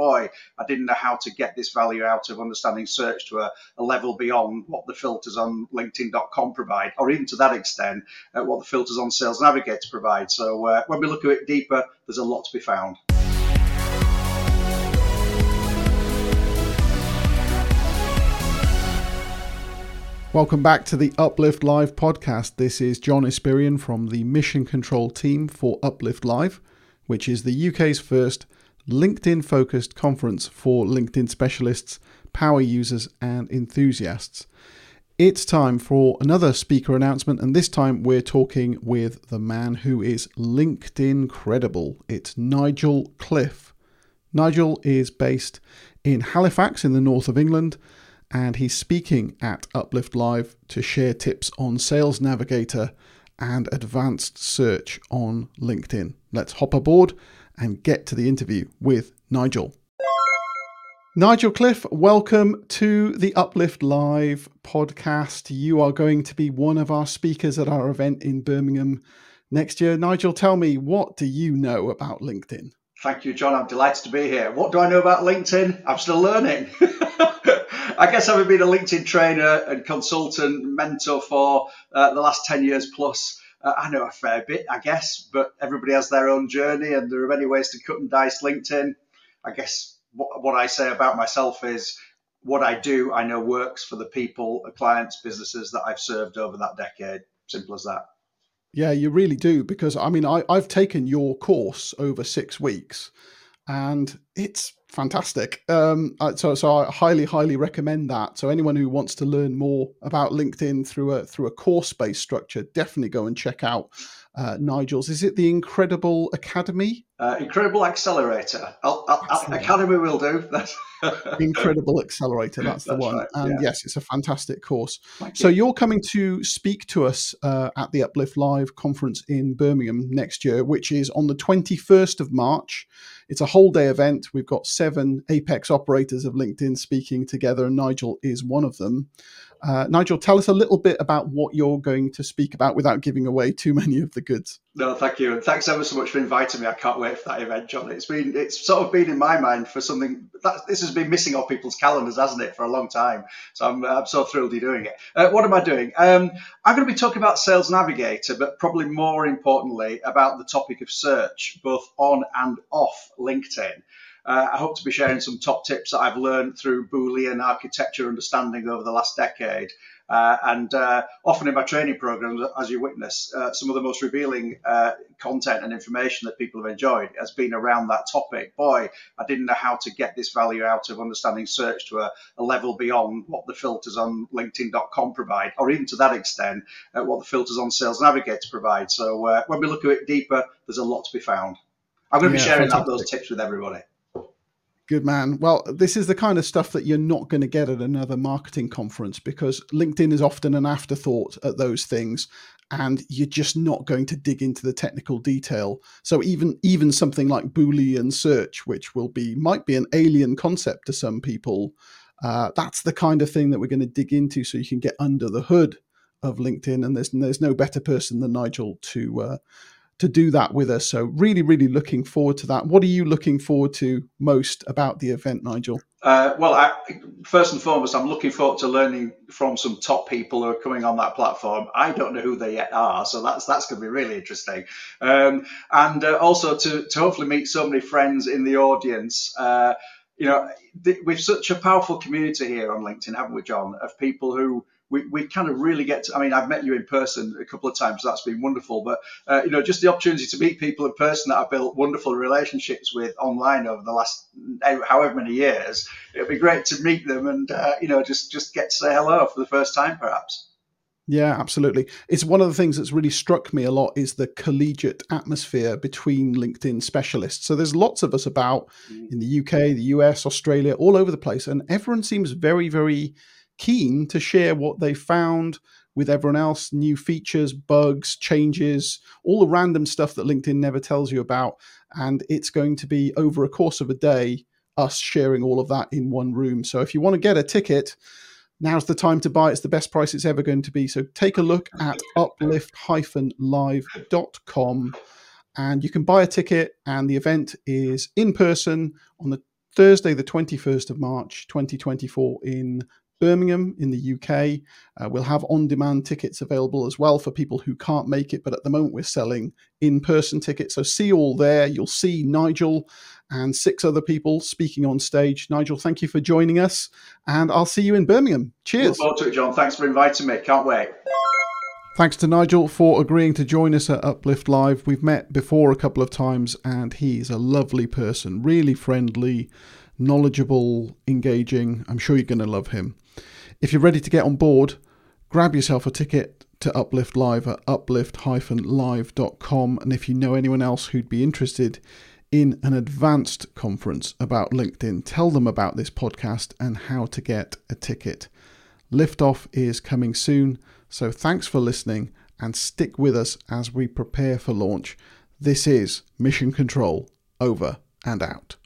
boy, I didn't know how to get this value out of understanding search to a, a level beyond what the filters on LinkedIn.com provide, or even to that extent, uh, what the filters on Sales Navigator provide. So uh, when we look at it deeper, there's a lot to be found. Welcome back to the Uplift Live podcast. This is John Espirian from the Mission Control team for Uplift Live, which is the UK's first LinkedIn focused conference for LinkedIn specialists, power users, and enthusiasts. It's time for another speaker announcement, and this time we're talking with the man who is Linkedincredible. It's Nigel Cliffe. Nigel is based in Halifax in the north of England and he's speaking at Uplift Live to share tips on Sales Navigator and advanced search on LinkedIn. Let's hop aboard and get to the interview with Nigel. Nigel Cliffe, welcome to the Uplift Live podcast. You are going to be one of our speakers at our event in Birmingham next year. Nigel, tell me, what do you know about LinkedIn? Thank you, John. I'm delighted to be here. What do I know about LinkedIn? I'm still learning. I guess having been a LinkedIn trainer and consultant, mentor for uh, the last 10 years plus, uh, I know a fair bit, I guess, but everybody has their own journey and there are many ways to cut and dice LinkedIn. I guess what, what I say about myself is what I do, I know works for the people, the clients, businesses that I've served over that decade. Simple as that. Yeah, you really do. Because I mean, I, I've taken your course over six weeks and it's fantastic. Um, so, so I highly, highly recommend that. So, anyone who wants to learn more about LinkedIn through a through a course based structure, definitely go and check out uh, Nigel's. Is it the Incredible Academy? Uh, Incredible Accelerator. I'll, I'll, Academy will do. Incredible Accelerator. That's the that's one. Right, and yeah. yes, it's a fantastic course. Thank so you. are coming to speak to us uh, at the Uplift Live conference in Birmingham next year, which is on the 21st of March. It's a whole day event. We've got seven apex operators of LinkedIn speaking together, and Nigel is one of them. Uh, Nigel, tell us a little bit about what you're going to speak about without giving away too many of the goods. No, thank you, and thanks ever so much for inviting me. I can't wait for that event, John. It's been it's sort of been in my mind for something that this has been missing off people's calendars, hasn't it, for a long time? So I'm I'm so thrilled you're doing it. Uh, what am I doing? Um, I'm going to be talking about Sales Navigator, but probably more importantly about the topic of search, both on and off LinkedIn. Uh, I hope to be sharing some top tips that I've learned through Boolean architecture understanding over the last decade. Uh, and uh, often in my training programs, as you witness, uh, some of the most revealing uh, content and information that people have enjoyed has been around that topic. Boy, I didn't know how to get this value out of understanding search to a, a level beyond what the filters on LinkedIn.com provide, or even to that extent, uh, what the filters on Sales Navigator provide. So when we look a bit deeper, there's a lot to be found. I'm going to yeah, be sharing that, those tips with everybody. Good man. Well, this is the kind of stuff that you're not going to get at another marketing conference because LinkedIn is often an afterthought at those things and you're just not going to dig into the technical detail. So even even something like Boolean search, which will be might be an alien concept to some people, uh, that's the kind of thing that we're going to dig into so you can get under the hood of LinkedIn. And there's there's no better person than Nigel to uh, to do that with us. So really, really looking forward to that. What are you looking forward to most about the event, Nigel? Uh, well, I, first and foremost, I'm looking forward to learning from some top people who are coming on that platform. I don't know who they yet are, so that's that's going to be really interesting. Um, and uh, also to to hopefully meet so many friends in the audience. Uh, you know, th- we've such a powerful community here on LinkedIn, haven't we, John? Of people who we, we kind of really get to, I mean, I've met you in person a couple of times. So that's been wonderful. But, uh, you know, just the opportunity to meet people in person that I've built wonderful relationships with online over the last however many years, it'd be great to meet them and, uh, you know, just, just get to say hello for the first time, perhaps. Yeah, absolutely. It's one of the things that's really struck me a lot is the collegiate atmosphere between LinkedIn specialists. So there's lots of us about mm. in the UK, the US, Australia, all over the place, and everyone seems very, very keen to share what they found with everyone else new features, bugs, changes, all the random stuff that LinkedIn never tells you about. And it's going to be over a course of a day, us sharing all of that in one room. So if you want to get a ticket, now's the time to buy. It's the best price it's ever going to be. So take a look at uplift-live.com and you can buy a ticket and the event is in person on the Thursday, the 21st of March, 2024, in Birmingham in the UK. Uh, we'll have on demand tickets available as well for people who can't make it, but at the moment we're selling in person tickets. So see you all there. You'll see Nigel and six other people speaking on stage. Nigel, thank you for joining us, and I'll see you in Birmingham. Cheers. Look forward to it, John. Thanks for inviting me. Can't wait. Thanks to Nigel for agreeing to join us at Uplift Live. We've met before a couple of times, and he's a lovely person, really friendly, knowledgeable, engaging. I'm sure you're going to love him. If you're ready to get on board, grab yourself a ticket to Uplift Live at uplift-live.com. And if you know anyone else who'd be interested in an advanced conference about LinkedIn, tell them about this podcast and how to get a ticket. Liftoff is coming soon, so thanks for listening and stick with us as we prepare for launch. This is Mission Control, over and out.